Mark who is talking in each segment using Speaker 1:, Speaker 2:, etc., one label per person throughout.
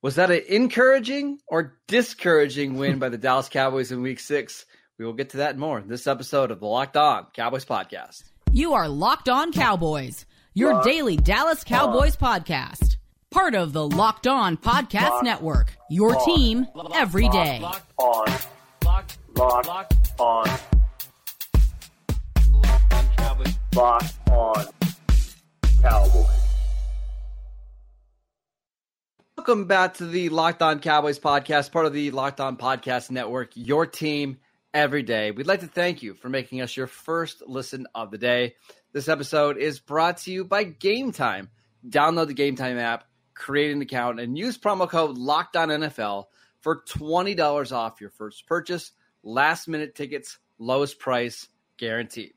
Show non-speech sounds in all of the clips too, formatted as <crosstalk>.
Speaker 1: Was that an encouraging or discouraging win by the Dallas Cowboys in week six? We will get to that and more in this episode of the Locked On Cowboys podcast.
Speaker 2: You are Locked On Cowboys, your Locked daily Dallas Cowboys on. podcast. Part of the Locked On Podcast Locked Network, your on. team every day. Locked on. Locked, Locked on.
Speaker 1: Locked on Cowboys. Welcome back to the Locked On Cowboys podcast, part of the Locked On Podcast Network, your team every day. We'd like to thank you for making us your first listen of the day. This episode is brought to you by Gametime. Download the Gametime app, create an account, and use promo code Locked On NFL for $20 off your first purchase. Last minute tickets, lowest price guaranteed.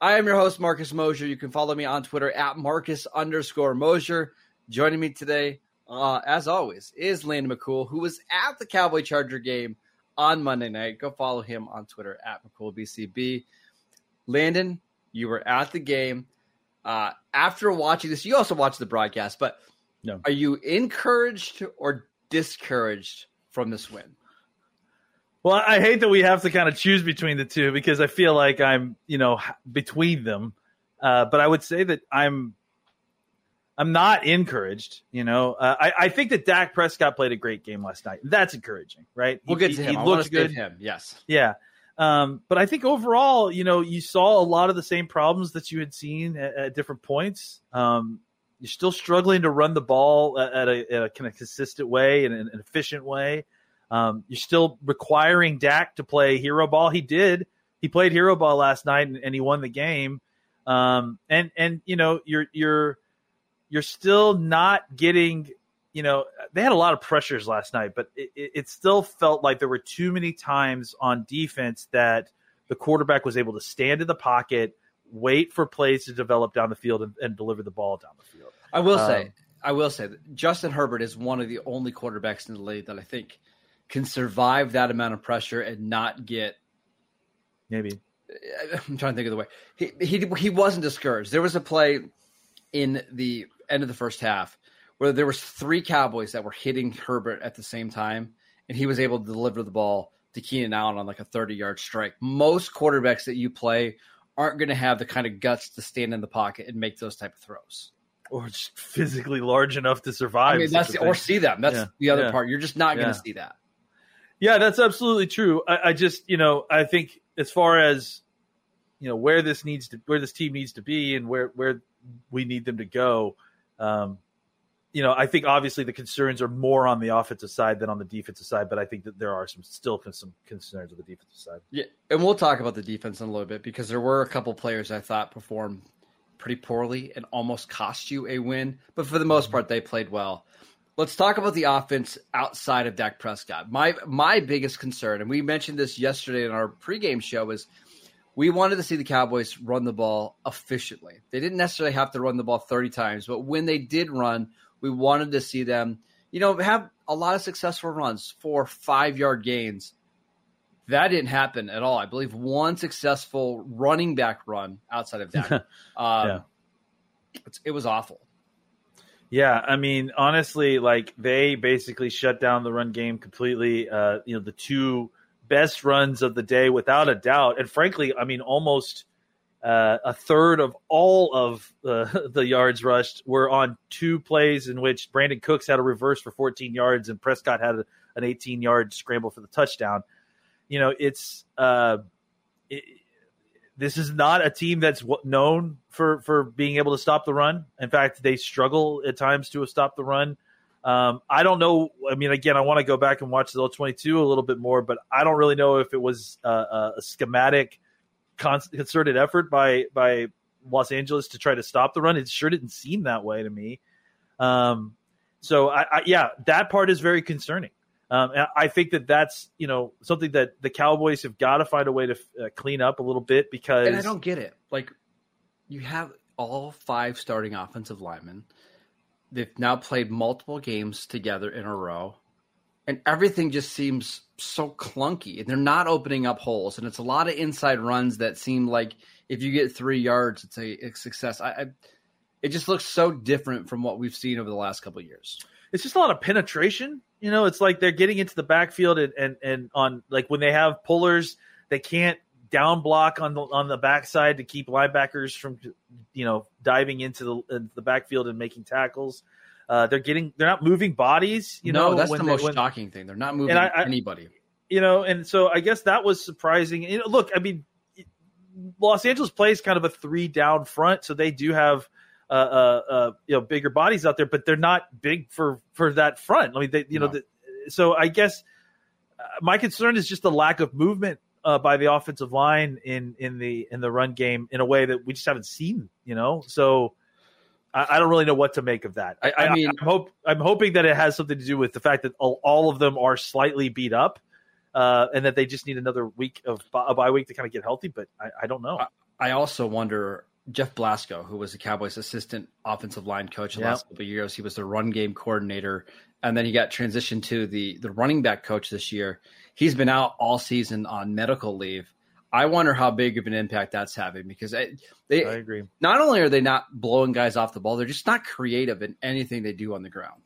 Speaker 1: I am your host, Marcus Mosher. You can follow me on Twitter at Marcus underscore Mosher. Joining me today uh, as always, is Landon McCool, who was at the Cowboy Charger game on Monday night. Go follow him on Twitter at McCoolBCB. Landon, you were at the game. Uh, after watching this, you also watched the broadcast, but no. are you encouraged or discouraged from this win?
Speaker 3: Well, I hate that we have to kind of choose between the two because I feel like I'm, you know, between them. Uh, but I would say that I'm I'm not encouraged. You know, uh, I, I think that Dak Prescott played a great game last night. That's encouraging, right?
Speaker 1: We'll he, get to him. He, looked good. Him, yes.
Speaker 3: Yeah. Um, but I think overall, you know, you saw a lot of the same problems that you had seen at, at different points. Um, you're still struggling to run the ball at a, at a kind of consistent way and an efficient way. Um, you're still requiring Dak to play hero ball. He did. He played hero ball last night and, and he won the game. Um, and and you know, you're you're you're still not getting you know they had a lot of pressures last night but it, it, still felt like there were too many times on defense that the quarterback was able to stand in the pocket wait for plays to develop down the field and, and deliver the ball down the field.
Speaker 1: I will um, say i will say that justin herbert is one of the only quarterbacks in the league that i think can survive that amount of pressure and not get
Speaker 3: maybe.
Speaker 1: I'm trying to think of the way. He he, he wasn't discouraged. There was a play in the end of the first half where there was three Cowboys that were hitting Herbert at the same time, and he was able to deliver the ball to Keenan Allen on like a 30 yard strike. Most quarterbacks that you play aren't going to have the kind of guts to stand in the pocket and make those type of throws.
Speaker 3: Or just physically large enough to survive. I
Speaker 1: mean, that's the, or see them. That's yeah. the other yeah. part. You're just not going to see that.
Speaker 3: Yeah, that's absolutely true. I, I just, you know, I think as far as you know where this needs to where this team needs to be and where where we need them to go um, you know, I think obviously the concerns are more on the offensive side than on the defensive side, but I think that there are some still some concerns on the defensive side.
Speaker 1: Yeah, and we'll talk about the defense in a little bit because there were a couple players I thought performed pretty poorly and almost cost you a win, but for the most part they played well. Let's talk about the offense outside of Dak Prescott. My my biggest concern, and we mentioned this yesterday in our pregame show, is we wanted to see the Cowboys run the ball efficiently. They didn't necessarily have to run the ball 30 times, but when they did run, we wanted to see them, you know, have a lot of successful runs, four, five yard gains. That didn't happen at all. I believe one successful running back run outside of that. <laughs> um, yeah. it was awful.
Speaker 3: Yeah, I mean, honestly, like they basically shut down the run game completely. Uh, you know, the two best runs of the day without a doubt. And frankly, I mean, almost uh, a third of all of uh, <laughs> the yards rushed were on two plays in which Brandin Cooks had a reverse for 14 yards and Prescott had a, an 18 yard scramble for the touchdown. You know, it's uh, it, this is not a team that's known for for being able to stop the run. In fact, they struggle at times to stop the run. Um, I don't know. I mean, again, I want to go back and watch the all 22 a little bit more, but I don't really know if it was a, a schematic, concerted effort by by Los Angeles to try to stop the run. It sure didn't seem that way to me. Um, so, I, I, yeah, that part is very concerning. Um, I think that that's you know something that the Cowboys have got to find a way to uh, clean up a little bit because
Speaker 1: and I don't get it. Like you have all five starting offensive linemen they've now played multiple games together in a row and everything just seems so clunky and they're not opening up holes and it's a lot of inside runs that seem like if you get three yards it's a, a success I, I, it just looks so different from what we've seen over the last couple years.
Speaker 3: It's just a lot of penetration. You know, it's like they're getting into the backfield and, and, and on like when they have pullers, they can't down block on the on the backside to keep linebackers from you know diving into the into the backfield and making tackles. Uh, they're getting they're not moving bodies. You
Speaker 1: no,
Speaker 3: know,
Speaker 1: that's the
Speaker 3: they,
Speaker 1: most
Speaker 3: when,
Speaker 1: shocking thing. They're not moving I, I, anybody.
Speaker 3: You know, and so I guess that was surprising. You know, look, I mean, Los Angeles plays kind of a three down front, so they do have uh, uh, uh, you know bigger bodies out there, but they're not big for for that front. I mean, they you no. know, the, so I guess uh, my concern is just the lack of movement uh, by the offensive line in in the in the run game in a way that we just haven't seen. You know, so. I, I don't really know what to make of that. I, I mean, I, am hope I'm hoping that it has something to do with the fact that all, all of them are slightly beat up, uh, and that they just need another week of a bye week to kind of get healthy. But I, I don't know.
Speaker 1: I, also wonder Jeff Blasko, who was the Cowboys' assistant offensive line coach the yep. last couple of years. He was the run game coordinator, and then he got transitioned to the the running back coach this year. He's been out all season on medical leave. I wonder how big of an impact that's having because they, they
Speaker 3: I agree.
Speaker 1: Not only are they not blowing guys off the ball, they're just not creative in anything they do on the ground.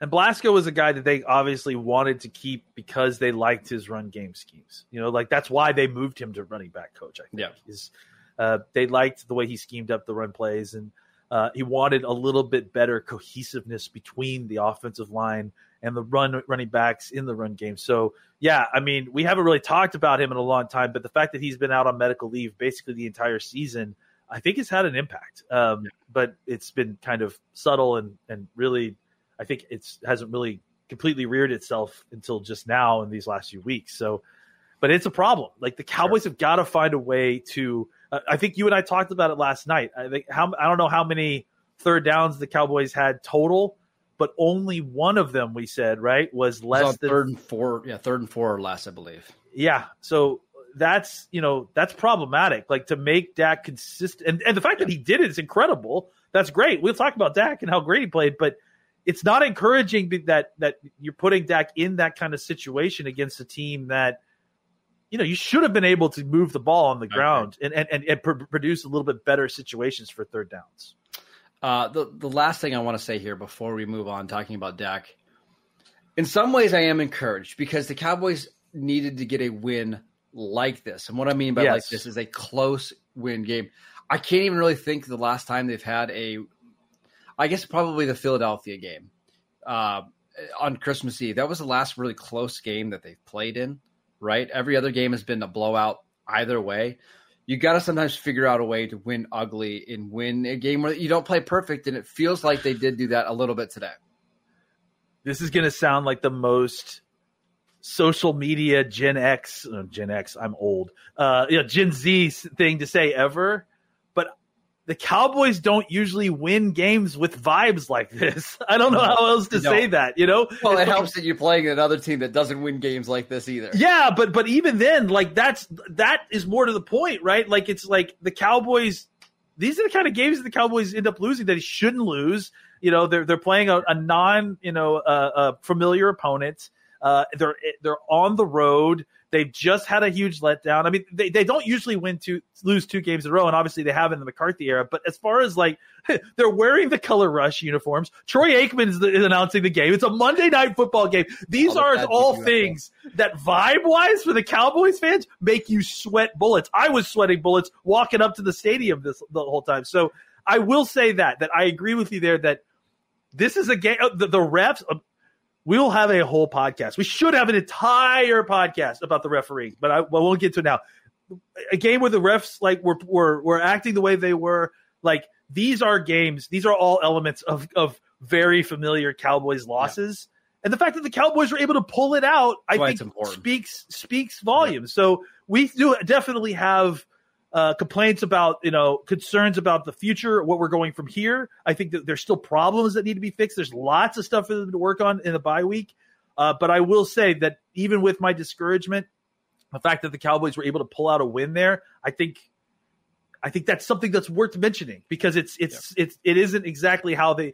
Speaker 3: And Blasko was a guy that they obviously wanted to keep because they liked his run game schemes. You know, like that's why they moved him to running back coach. I think
Speaker 1: yeah.
Speaker 3: is uh, they liked the way he schemed up the run plays, and uh, he wanted a little bit better cohesiveness between the offensive line and the run running backs in the run game. So yeah, I mean, we haven't really talked about him in a long time, but the fact that he's been out on medical leave basically the entire season, I think has had an impact. Um, but it's been kind of subtle and and really I think it's hasn't really completely reared itself until just now in these last few weeks. So, but it's a problem. Like the Cowboys sure. have got to find a way to. Uh, I think you and I talked about it last night. I think how I don't know how many third downs the Cowboys had total, but only one of them we said right was less was
Speaker 1: than third and four. Yeah, third and four or less, I believe.
Speaker 3: Yeah, so that's you know that's problematic. Like to make Dak consistent, and, and the fact that he did it is incredible. That's great. We'll talk about Dak and how great he played, but it's not encouraging that that you're putting Dak in that kind of situation against a team that you know you should have been able to move the ball on the ground and and, and, and pr- produce a little bit better situations for third downs.
Speaker 1: Uh, the the last thing I want to say here before we move on talking about Dak, in some ways I am encouraged because the Cowboys needed to get a win like this, and what I mean by yes. like this is a close win game. I can't even really think the last time they've had a I guess probably the Philadelphia game uh, on Christmas Eve. That was the last really close game that they've played in, right? Every other game has been a blowout either way. You got to sometimes figure out a way to win ugly and win a game where you don't play perfect. And it feels like they did do that a little bit today.
Speaker 3: This is going to sound like the most social media Gen X, uh, Gen X, I'm old, uh, you know, Gen Z thing to say ever the Cowboys don't usually win games with vibes like this. <laughs> I don't know how else to say that, you know?
Speaker 1: Well,
Speaker 3: it
Speaker 1: helps that you're playing another team that doesn't win games like this either.
Speaker 3: Yeah, but but even then, like that's that is more to the point, right? Like it's like the Cowboys these are the kind of games that the Cowboys end up losing that he shouldn't lose. You know, they're they're playing a, a non, you know, uh, a familiar opponent. Uh, they're they're on the road. They've just had a huge letdown. I mean, they, they don't usually win two lose two games in a row, and obviously they have in the McCarthy era. But as far as like <laughs> they're wearing the color rush uniforms, Troy Aikman is, the, is announcing the game. It's a Monday night football game. These all are all things that vibe wise for the Cowboys fans make you sweat bullets. I was sweating bullets walking up to the stadium this the whole time. So I will say that that I agree with you there that this is a game. Uh, the, the refs, um, we will have a whole podcast. We should have an entire podcast about the referee, but I, well, won't get to it now. A game where the refs like were, were were acting the way they were. Like these are games. These are all elements of of very familiar Cowboys losses. Yeah. And the fact that the Cowboys were able to pull it out, I think speaks speaks volumes. Yeah. So we do definitely have uh, complaints about, you know, concerns about the future, what we're going from here. I think that there's still problems that need to be fixed. There's lots of stuff for them to work on in the bye week. Uh, but I will say that even with my discouragement, the fact that the Cowboys were able to pull out a win there, I think, I think that's something that's worth mentioning because it's it's yeah. it's it isn't exactly how they.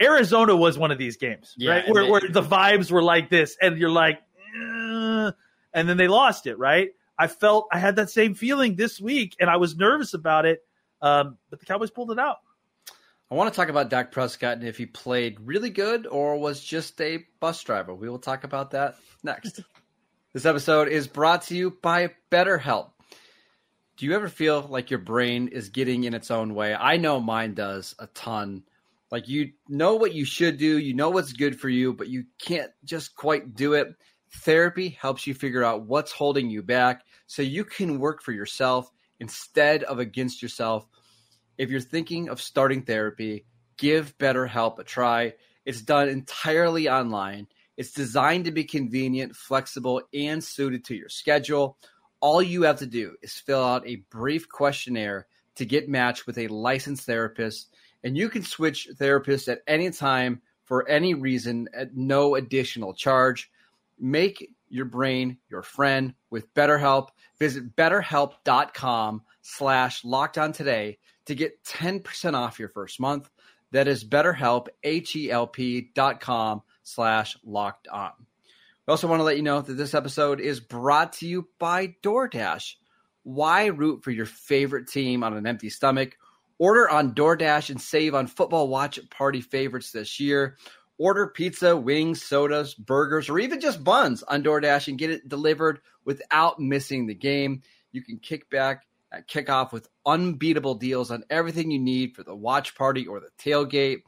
Speaker 3: Arizona was one of these games, yeah, right? Where, they, where the vibes were like this, and you're like, eh, and then they lost it, right? I felt I had that same feeling this week, and I was nervous about it. Um, but the Cowboys pulled it out.
Speaker 1: I want to talk about Dak Prescott and if he played really good or was just a bus driver. We will talk about that next. <laughs> this episode is brought to you by BetterHelp. Do you ever feel like your brain is getting in its own way? I know mine does a ton. Like you know what you should do, you know what's good for you, but you can't just quite do it. Therapy helps you figure out what's holding you back so you can work for yourself instead of against yourself. If you're thinking of starting therapy, give BetterHelp a try. It's done entirely online. It's designed to be convenient, flexible, and suited to your schedule. All you have to do is fill out a brief questionnaire to get matched with a licensed therapist, and you can switch therapists at any time for any reason at no additional charge. Make your brain your friend with BetterHelp. Visit betterhelp.com slash locked on today to get 10% off your first month. That is betterhelp, H-E-L-P com slash locked on. We also want to let you know that this episode is brought to you by DoorDash. Why root for your favorite team on an empty stomach? Order on DoorDash and save on football watch party favorites this year. Order pizza, wings, sodas, burgers, or even just buns on DoorDash and get it delivered without missing the game. You can kick back at kickoff with unbeatable deals on everything you need for the watch party or the tailgate.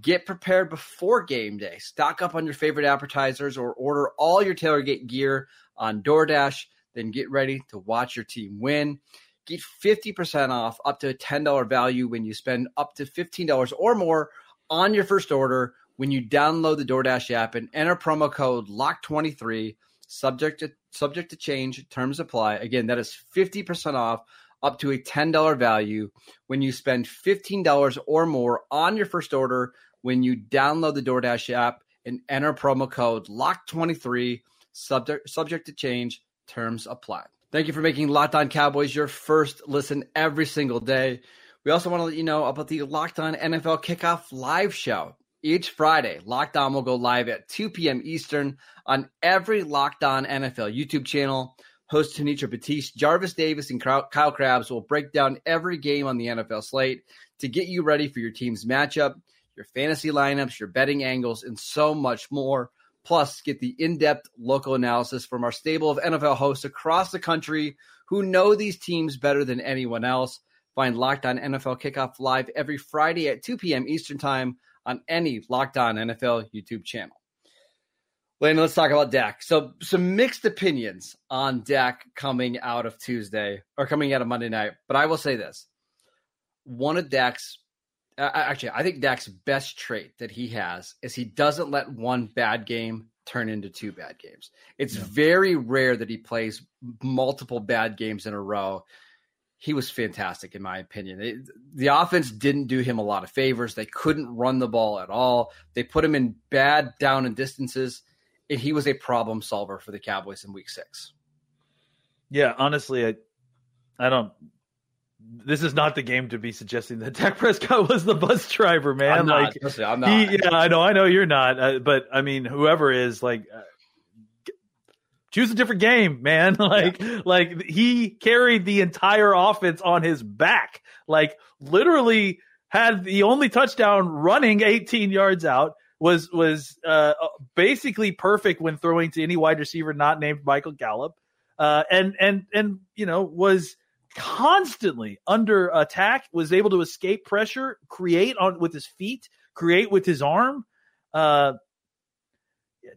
Speaker 1: Get prepared before game day. Stock up on your favorite appetizers or order all your tailgate gear on DoorDash. Then get ready to watch your team win. Get 50% off up to a $10 value when you spend up to $15 or more on your first order when you download the DoorDash app and enter promo code LOCK23, subject to, subject to change, terms apply. Again, that is 50% off up to a $10 value when you spend $15 or more on your first order when you download the DoorDash app and enter promo code LOCK23, subject, subject to change, terms apply. Thank you for making Locked On Cowboys your first listen every single day. We also want to let you know about the Locked On NFL Kickoff live show. Each Friday, Locked On will go live at 2 p.m. Eastern on every Locked On NFL YouTube channel. Host Tanitra Batiste, Jarvis Davis, and Kyle Crabbs will break down every game on the NFL slate to get you ready for your team's matchup, your fantasy lineups, your betting angles, and so much more. Plus, get the in depth local analysis from our stable of NFL hosts across the country who know these teams better than anyone else. Find Locked On NFL Kickoff live every Friday at 2 p.m. Eastern Time on any Locked On NFL YouTube channel. Lane, let's talk about Dak. So, some mixed opinions on Dak coming out of Tuesday or coming out of Monday night. But I will say this: one of Dak's, uh, actually, I think Dak's best trait that he has is he doesn't let one bad game turn into two bad games. It's yeah. very rare that he plays multiple bad games in a row. He was fantastic, in my opinion. It, the offense didn't do him a lot of favors. They couldn't run the ball at all. They put him in bad down and distances and he was a problem solver for the Cowboys in Week Six.
Speaker 3: Yeah, honestly, I, I don't. This is not the game to be suggesting that <laughs> Dak Prescott was the bus driver, man.
Speaker 1: I'm
Speaker 3: like,
Speaker 1: not. I'm not.
Speaker 3: He, yeah, I know, I know you're not, uh, but I mean, whoever is like. Uh, choose a different game, man. <laughs> like, yeah. like he carried the entire offense on his back. Like, literally had the only touchdown running 18 yards out was was uh, basically perfect when throwing to any wide receiver not named Michael Gallup, uh, and and and you know was constantly under attack, was able to escape pressure, create on with his feet, create with his arm. Uh,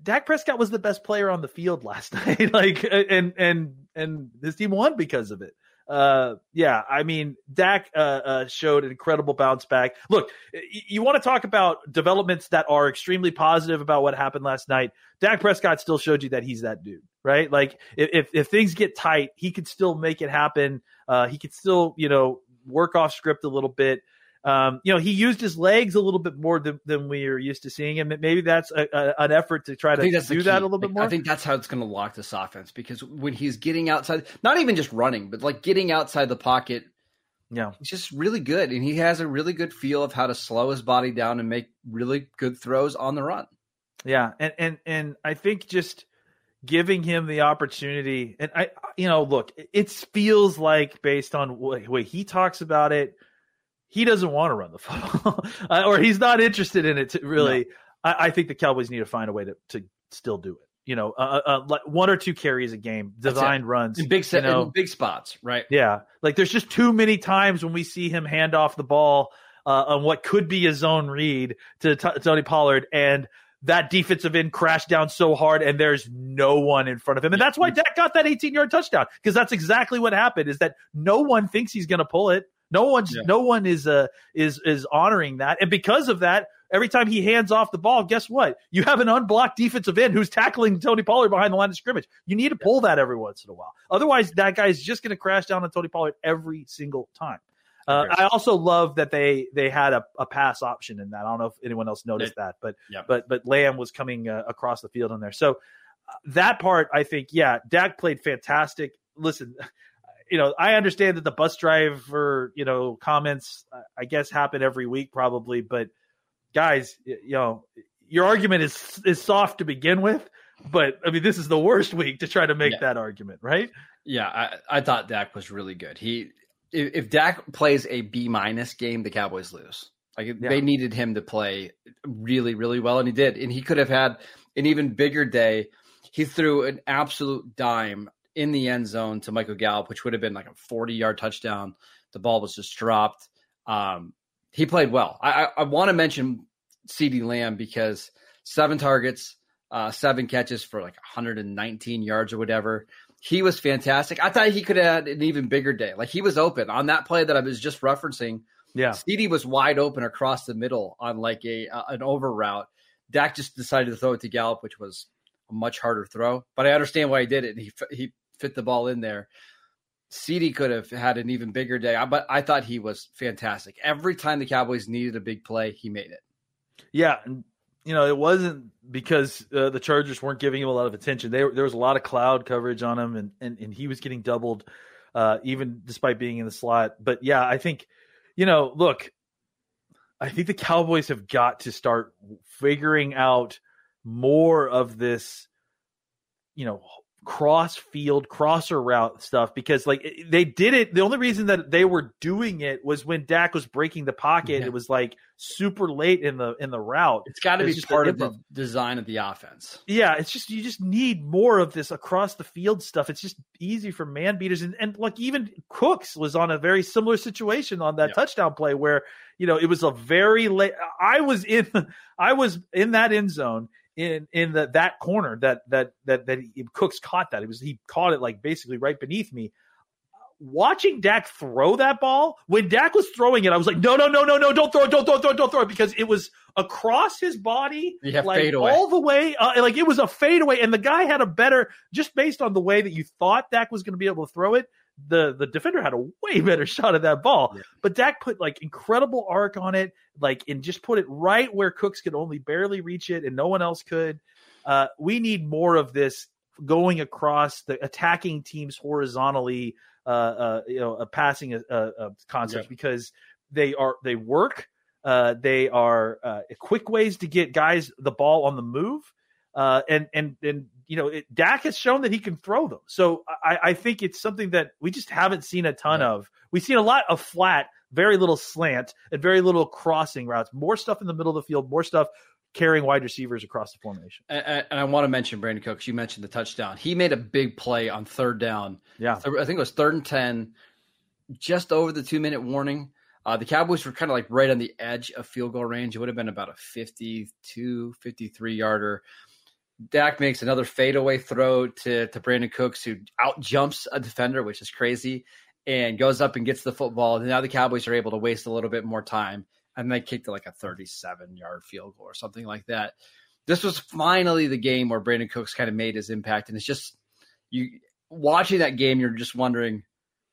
Speaker 3: Dak Prescott was the best player on the field last <laughs> night, like and and and his team won because of it uh, yeah, I mean, Dak uh, uh, showed an incredible bounce back. Look, you, you want to talk about developments that are extremely positive about what happened last night. Dak Prescott still showed you that he's that dude, right? Like, if if things get tight, he could still make it happen. Uh, he could still, you know, work off script a little bit. Um, you know, he used his legs a little bit more than, than we are used to seeing him. Maybe that's a, a, an effort to try to do that a little bit more.
Speaker 1: I think that's how it's going to lock this offense because when he's getting outside, not even just running, but like getting outside the pocket,
Speaker 3: yeah,
Speaker 1: he's just really good, and he has a really good feel of how to slow his body down and make really good throws on the run.
Speaker 3: Yeah, and and and I think just giving him the opportunity, and I, you know, look, it feels like based on what way he talks about it he doesn't want to run the football, <laughs> uh, or he's not interested in it. To really, no. I, I, think the Cowboys need to find a way to to still do it. You know, uh, uh, like one or two carries a game, designed runs
Speaker 1: in big set, you know, big spots, right?
Speaker 3: Yeah, like there's just too many times when we see him hand off the ball uh, on what could be a zone read to T- Tony Pollard, and that defensive end crashed down so hard, and there's no one in front of him, and that's why Dak got that 18 yard touchdown because that's exactly what happened. Is that no one thinks he's going to pull it. No one's yeah. no one is uh is is honoring that, and because of that, every time he hands off the ball, guess what? You have an unblocked defensive end who's tackling Tony Pollard behind the line of scrimmage. You need to pull that every once in a while. Otherwise, that guy is just going to crash down on Tony Pollard every single time. Uh, I also love that they they had a, a, pass option in that. I don't know if anyone else noticed that, but yeah. but but Lamb was coming uh, across the field in there. So uh, that part, I think, yeah, Dak played fantastic. Listen, you know, I understand that the bus driver, you know, comments, I guess, happen every week probably, but guys, you know, your argument is is soft to begin with, but I mean, this is the worst week to try to make yeah. that argument, right?
Speaker 1: Yeah, I, I thought Dak was really good. He if, if Dak plays a B minus game, the Cowboys lose. Like yeah. they needed him to play really, really well, and he did. And he could have had an even bigger day. He threw an absolute dime in the end zone to Michael Gallup, which would have been like a 40 yard touchdown. The ball was just dropped. Um, he played well. I, I, I want to mention CeeDee Lamb because seven targets, uh, seven catches for like 119 yards or whatever he was fantastic. I thought he could have had an even bigger day. Like he was open on that play that I was just referencing.
Speaker 3: Yeah,
Speaker 1: CeeDee was wide open across the middle on like a uh, an over route. Dak just decided to throw it to Gallup, which was a much harder throw. But I understand why he did it. And he he fit the ball in there. CeeDee could have had an even bigger day, but I thought he was fantastic. Every time the Cowboys needed a big play, he made it.
Speaker 3: Yeah, you know, it wasn't because uh, the Chargers weren't giving him a lot of attention. They, there was a lot of cloud coverage on him, and and, and he was getting doubled, uh, even despite being in the slot. But yeah, I think, you know, look, I think the Cowboys have got to start figuring out more of this, you know, cross field crosser route stuff because like they did it. The only reason that they were doing it was when Dak was breaking the pocket yeah. it was like super late in the in the route.
Speaker 1: It's got to be part of the design of the offense.
Speaker 3: Yeah it's just you just need more of this across the field stuff. It's just easy for man beaters. And, and like even Cooks was on a very similar situation on that yeah. touchdown play where you know it was a very late I was in <laughs> I was in that end zone in in the, that corner that that that that he, Cooks caught that. It was he caught it like basically right beneath me. Watching Dak throw that ball, when Dak was throwing it, I was like, no, no, no, no, no, don't throw it, don't throw it, don't, don't throw it, because it was across his body, like all the way, uh, like it was a fadeaway, and the guy had a better, just based on the way that you thought Dak was going to be able to throw it, the the defender had a way better shot at that ball. Yeah. But Dak put like incredible arc on it, like and just put it right where Cooks could only barely reach it and no one else could. Uh, we need more of this going across the attacking teams horizontally, you know, a passing a, a concept yeah. because they are they work. Uh, they are uh, quick ways to get guys the ball on the move. Uh, and and and you know, it, Dak has shown that he can throw them. So I, I think it's something that we just haven't seen a ton yeah. of. We've seen a lot of flat, very little slant, and very little crossing routes. More stuff in the middle of the field, more stuff carrying wide receivers across the formation.
Speaker 1: And, and I want to mention Brandin Cooks. You mentioned the touchdown. He made a big play on third down.
Speaker 3: Yeah,
Speaker 1: I think it was third and ten, just over the two minute warning. Uh, the Cowboys were kind of like right on the edge of field goal range. It would have been about a 52, 53 yarder. Dak makes another fadeaway throw to, to Brandin Cooks, who out jumps a defender, which is crazy, and goes up and gets the football. And now the Cowboys are able to waste a little bit more time, and they kicked like a 37 yard field goal or something like that. This was finally the game where Brandin Cooks kind of made his impact, and it's just you watching that game, you're just wondering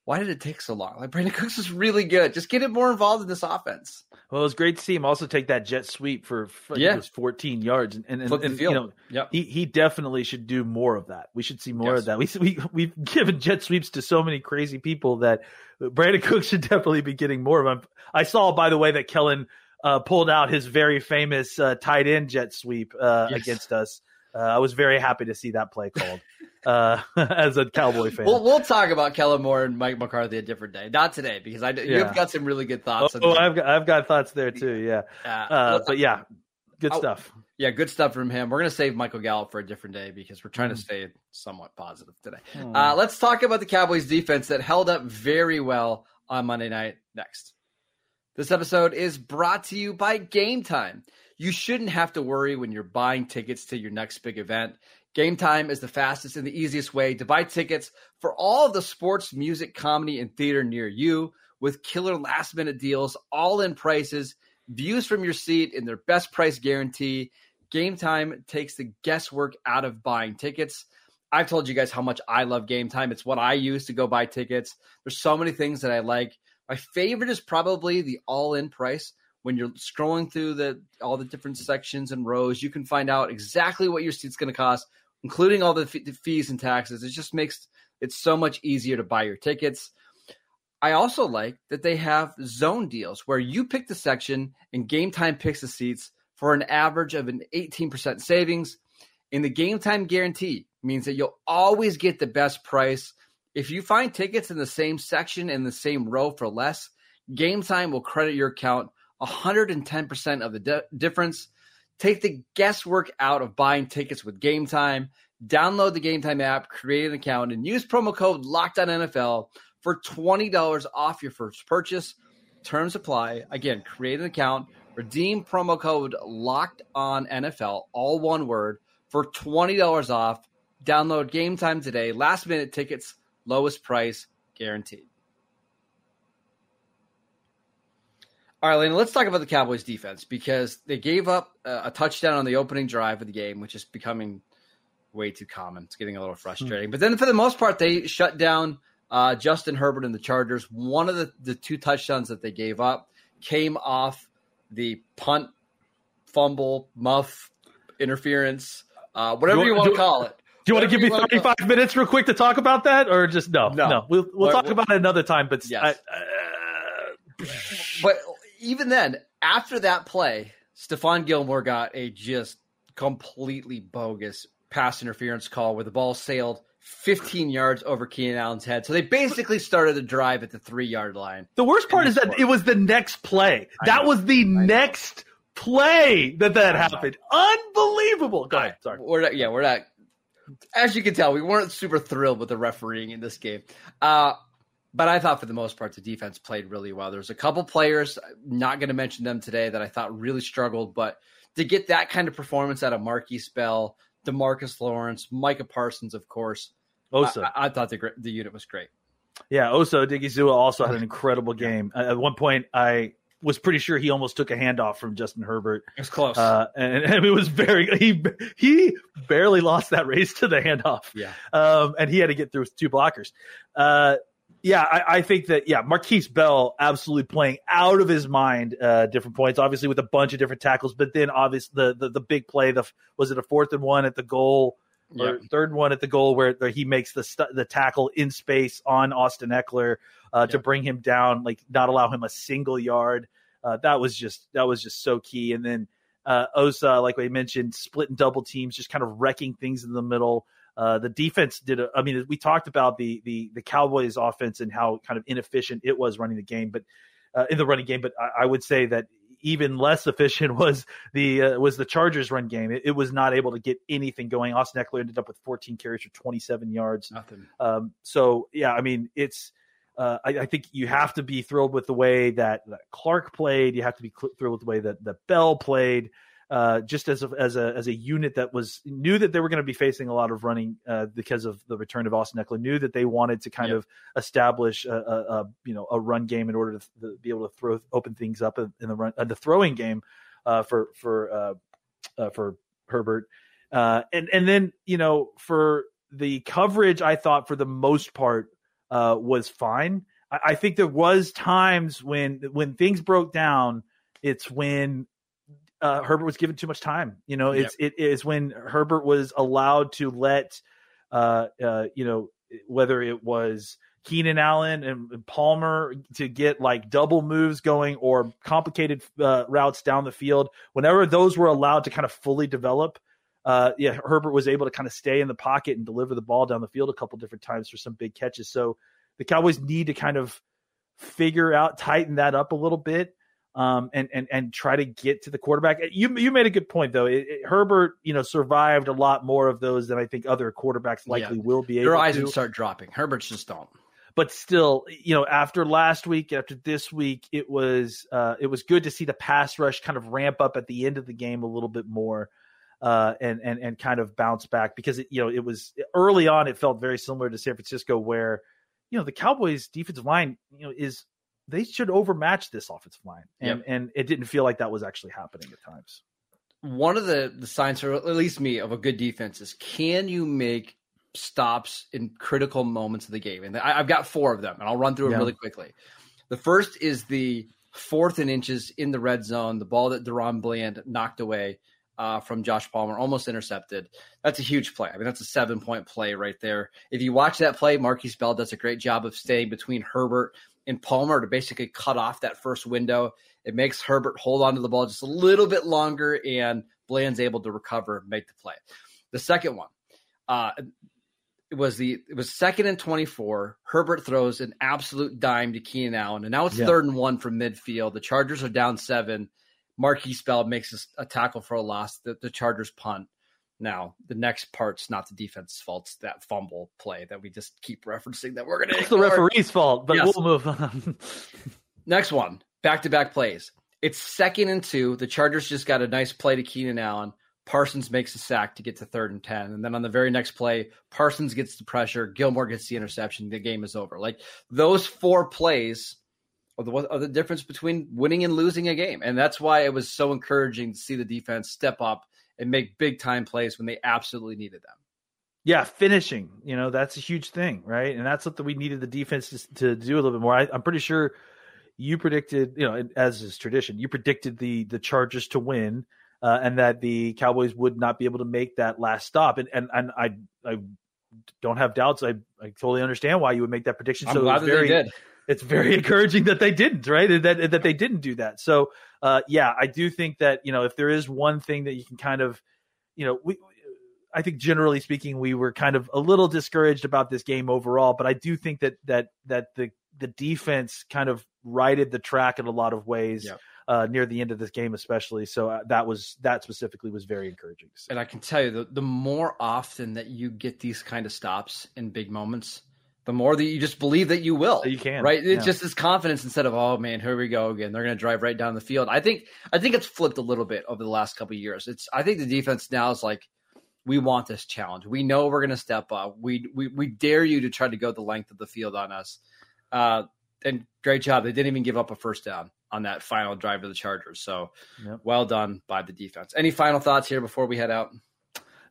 Speaker 1: why did it take so long? Like Brandin Cooks is really good. Just get it more involved in this offense.
Speaker 3: Well, it was great to see him also take that jet sweep for, yeah. 14 yards, and, and, and, and you know, yep. he he definitely should do more of that. We should see more yes. of that. We we we've <laughs> given jet sweeps to so many crazy people that Brandin <laughs> Cook should definitely be getting more of them. I saw, by the way, that Kellen uh, pulled out his very famous uh, tight end jet sweep uh, yes. against us. Uh, I was very happy to see that play called. Uh, <laughs> as a Cowboy fan.
Speaker 1: We'll, we'll talk about Kellen Moore and Mike McCarthy a different day, not today, because I yeah. you've got some really good thoughts.
Speaker 3: Oh, oh I've got I've got thoughts there too. Yeah, uh, but yeah, good oh, stuff.
Speaker 1: Yeah, good stuff from him. We're gonna save Michael Gallup for a different day because we're trying to stay somewhat positive today. Mm. Uh, let's talk about the Cowboys defense that held up very well on Monday night. Next, this episode is brought to you by Gametime. You shouldn't have to worry when you're buying tickets to your next big event. Gametime is the fastest and the easiest way to buy tickets for all of the sports, music, comedy, and theater near you with killer last minute deals, all in prices, views from your seat, and their best price guarantee. Gametime takes the guesswork out of buying tickets. I've told you guys how much I love Gametime. It's what I use to go buy tickets. There's so many things that I like. My favorite is probably the all in price when you're scrolling through the all the different sections and rows, you can find out exactly what your seat's going to cost including all the, f- the fees and taxes. It just makes it so much easier to buy your tickets. I also like that they have zone deals where you pick the section and Gametime picks the seats for an average of an 18% savings. In the Gametime guarantee means that you'll always get the best price. If you find tickets in the same section in the same row for less, Gametime will credit your account 110% of the difference. Take the guesswork out of buying tickets with Gametime. Download the Gametime app, create an account, and use promo code NFL for $20 off your first purchase. Terms apply. Again, create an account, redeem promo code Locked On NFL, all one word, for $20 off. Download Gametime today. Last minute tickets, lowest price guaranteed. All right, let's talk about the Cowboys defense because they gave up a touchdown on the opening drive of the game, which is becoming way too common. It's getting a little frustrating. But then for the most part, they shut down uh, Justin Herbert and the Chargers. One of the, the two touchdowns that they gave up came off the punt, fumble, muff, interference, uh, whatever you, you want to call it.
Speaker 3: Do you want to give me 35 minutes real quick to talk about that or just no? No, no. we'll, we'll talk about it another time. But yes. I,
Speaker 1: uh, but even then, after that play, Stephon Gilmore got a just completely bogus pass interference call where the ball sailed 15 yards over Keenan Allen's head. So they basically started the drive at the three yard line.
Speaker 3: The worst part is that it was the next play. That was the next play that that happened. Unbelievable. Go ahead. Sorry.
Speaker 1: We're not, yeah, we're not. As you can tell, we weren't super thrilled with the refereeing in this game. Uh, but I thought for the most part the defense played really well. There's a couple players, not going to mention them today, that I thought really struggled, but to get that kind of performance out of Markquese Bell, Demarcus Lawrence, Micah Parsons, of course, Osa. I, I thought the the unit was great.
Speaker 3: Yeah, Osa Odighizuwa also had an <laughs> incredible game. At one point, I was pretty sure he almost took a handoff from Justin Herbert.
Speaker 1: It was close,
Speaker 3: uh, and, and, it was very he he barely lost that race to the handoff.
Speaker 1: Yeah,
Speaker 3: um, and he had to get through two blockers. Uh, yeah, I, I, think that yeah, Markquese Bell absolutely playing out of his mind. Uh, different points, obviously with a bunch of different tackles, but then obviously the the, the big play. The was it a fourth and one at the goal or yep. third one at the goal where, where he makes the st- the tackle in space on Austin Ekeler uh, yep. to bring him down, like not allow him a single yard. Uh, that was just that was just so key. And then uh, Osa, like we mentioned, split and double teams, just kind of wrecking things in the middle. Uh, the defense did. A, I mean, we talked about the the the Cowboys' offense and how kind of inefficient it was running the game, but uh, in the running game. But I, I, would say that even less efficient <laughs> was the uh, was the Chargers' run game. It, it, was not able to get anything going. Austin Ekeler ended up with 14 carries for 27 yards.
Speaker 1: Nothing.
Speaker 3: Um, so yeah, I mean, it's. Uh, I, I, think you have to be thrilled with the way that, that Clark played. You have to be cl- thrilled with the way that, that Bell played uh, just as a, as a as a unit that was knew that they were going to be facing a lot of running uh, because of the return of Austin Ekeler. Knew that they wanted to kind yep. of establish a, a, a, you know a run game in order to, to, be able to throw open things up in the run uh, the throwing game uh, for for uh, uh, for Herbert. and and then you know for the coverage, I thought for the most part was fine. I, I think there was times when when things broke down. It's when uh, Herbert was given too much time. You know, it's yep. it is when Herbert was allowed to let, uh, uh, you know, whether it was Keenan Allen and Palmer to get like double moves going or complicated uh, routes down the field. Whenever those were allowed to kind of fully develop, uh, yeah, Herbert was able to kind of stay in the pocket and deliver the ball down the field a couple different times for some big catches. So the Cowboys need to kind of figure out, tighten that up a little bit um, and and and try to get to the quarterback. You you made a good point though. It, it, Herbert, you know, survived a lot more of those than I think other quarterbacks likely yeah. will be.
Speaker 1: Your eyes
Speaker 3: to.
Speaker 1: would start dropping. Herbert's just don't.
Speaker 3: But still, you know, after last week, after this week, it was uh, it was good to see the pass rush kind of ramp up at the end of the game a little bit more. Uh, and and and kind of bounce back because it, you know it was early on. It felt very similar to San Francisco, where you know the Cowboys' defensive line, you know, is they should overmatch this offensive line, and yep. and it didn't feel like that was actually happening at times.
Speaker 1: One of the the signs, for at least me, of a good defense is can you make stops in critical moments of the game? And I, have got four of them, and I'll run through them yeah. really quickly. The first is the fourth and inches in the red zone, the ball that DaRon Bland knocked away uh, from Josh Palmer, almost intercepted. That's a huge play. I mean, that's a seven point play right there. If you watch that play, Markquese Bell does a great job of staying between Herbert in Palmer to basically cut off that first window. It makes Herbert hold on to the ball just a little bit longer, and Bland's able to recover and make the play. The second one, uh, it was the it was second and twenty four. Herbert throws an absolute dime to Keenan Allen, and now it's yeah. third and one from midfield. The Chargers are down seven. Markquese Bell makes a, a tackle for a loss. The, the Chargers punt. Now, the next part's not the defense's fault. It's that fumble play that we just keep referencing that we're going to.
Speaker 3: It's <laughs> the referee's fault, but yes. we'll move on. <laughs>
Speaker 1: next one, back to back plays. It's second and two. The Chargers just got a nice play to Keenan Allen. Parsons makes a sack to get to third and 10. And then on the very next play, Parsons gets the pressure. Gilmore gets the interception. The game is over. Like those four plays are the, are the difference between winning and losing a game. And that's why it was so encouraging to see the defense step up and make big time plays when they absolutely needed them.
Speaker 3: Yeah, finishing, you know, that's a huge thing, right? And that's something we needed the defense to, to do a little bit more. I, I'm pretty sure you predicted, you know, as is tradition, you predicted the the Chargers to win, uh, and that the Cowboys would not be able to make that last stop. And and and I I don't have doubts. I I totally understand why you would make that prediction.
Speaker 1: I'm so glad very, that they did.
Speaker 3: It's very <laughs> encouraging that they didn't, right? That that they didn't do that. So uh, yeah, I do think that you know if there is one thing that you can kind of, you know, we, I think generally speaking, we were kind of a little discouraged about this game overall, but I do think that that that the the defense kind of righted the track in a lot of ways. Uh, near the end of this game, especially. So uh, that was that specifically was very encouraging.
Speaker 1: And I can tell you, the, the more often that you get these kind of stops in big moments, the more that you just believe that you will.
Speaker 3: You can,
Speaker 1: right? It's yeah. just this confidence instead of oh man, here we go again. They're going to drive right down the field. I think I think it's flipped a little bit over the last couple years. It's I think the defense now is like we want this challenge. We know we're going to step up. We, we we dare you to try to go the length of the field on us. Uh, and great job. They didn't even give up a first down on that final drive to the Chargers. So yep. well done by the defense. Any final thoughts here before we head out?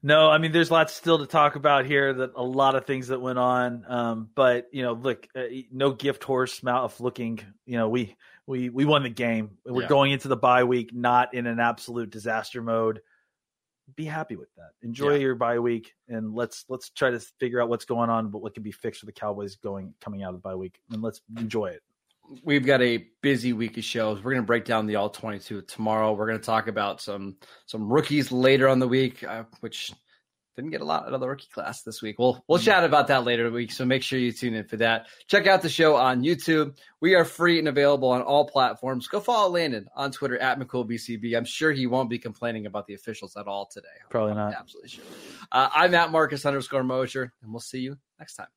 Speaker 3: No, I mean, there's lots still to talk about here. That a lot of things that went on, um, but you know, look, uh, no gift horse mouth looking. You know, we we we won the game. We're yeah. going into the bye week not in an absolute disaster mode. Be happy with that. Enjoy yeah. your bye week, and let's let's try to figure out what's going on, but what can be fixed for the Cowboys going coming out of the bye week, and let's enjoy it
Speaker 1: we've got a busy week of shows. We're going to break down the all 22 tomorrow. We're going to talk about some some rookies later on the week, uh, which didn't get a lot out of the rookie class this week. We'll we'll chat about that later in the week, so make sure you tune in for that. Check out the show on YouTube. We are free and available on all platforms. Go follow Landon on Twitter at McCoolBCB. I'm sure he won't be complaining about the officials at all today.
Speaker 3: Probably not.
Speaker 1: Absolutely sure. Uh, I'm at Marcus underscore Mosher, and we'll see you next time.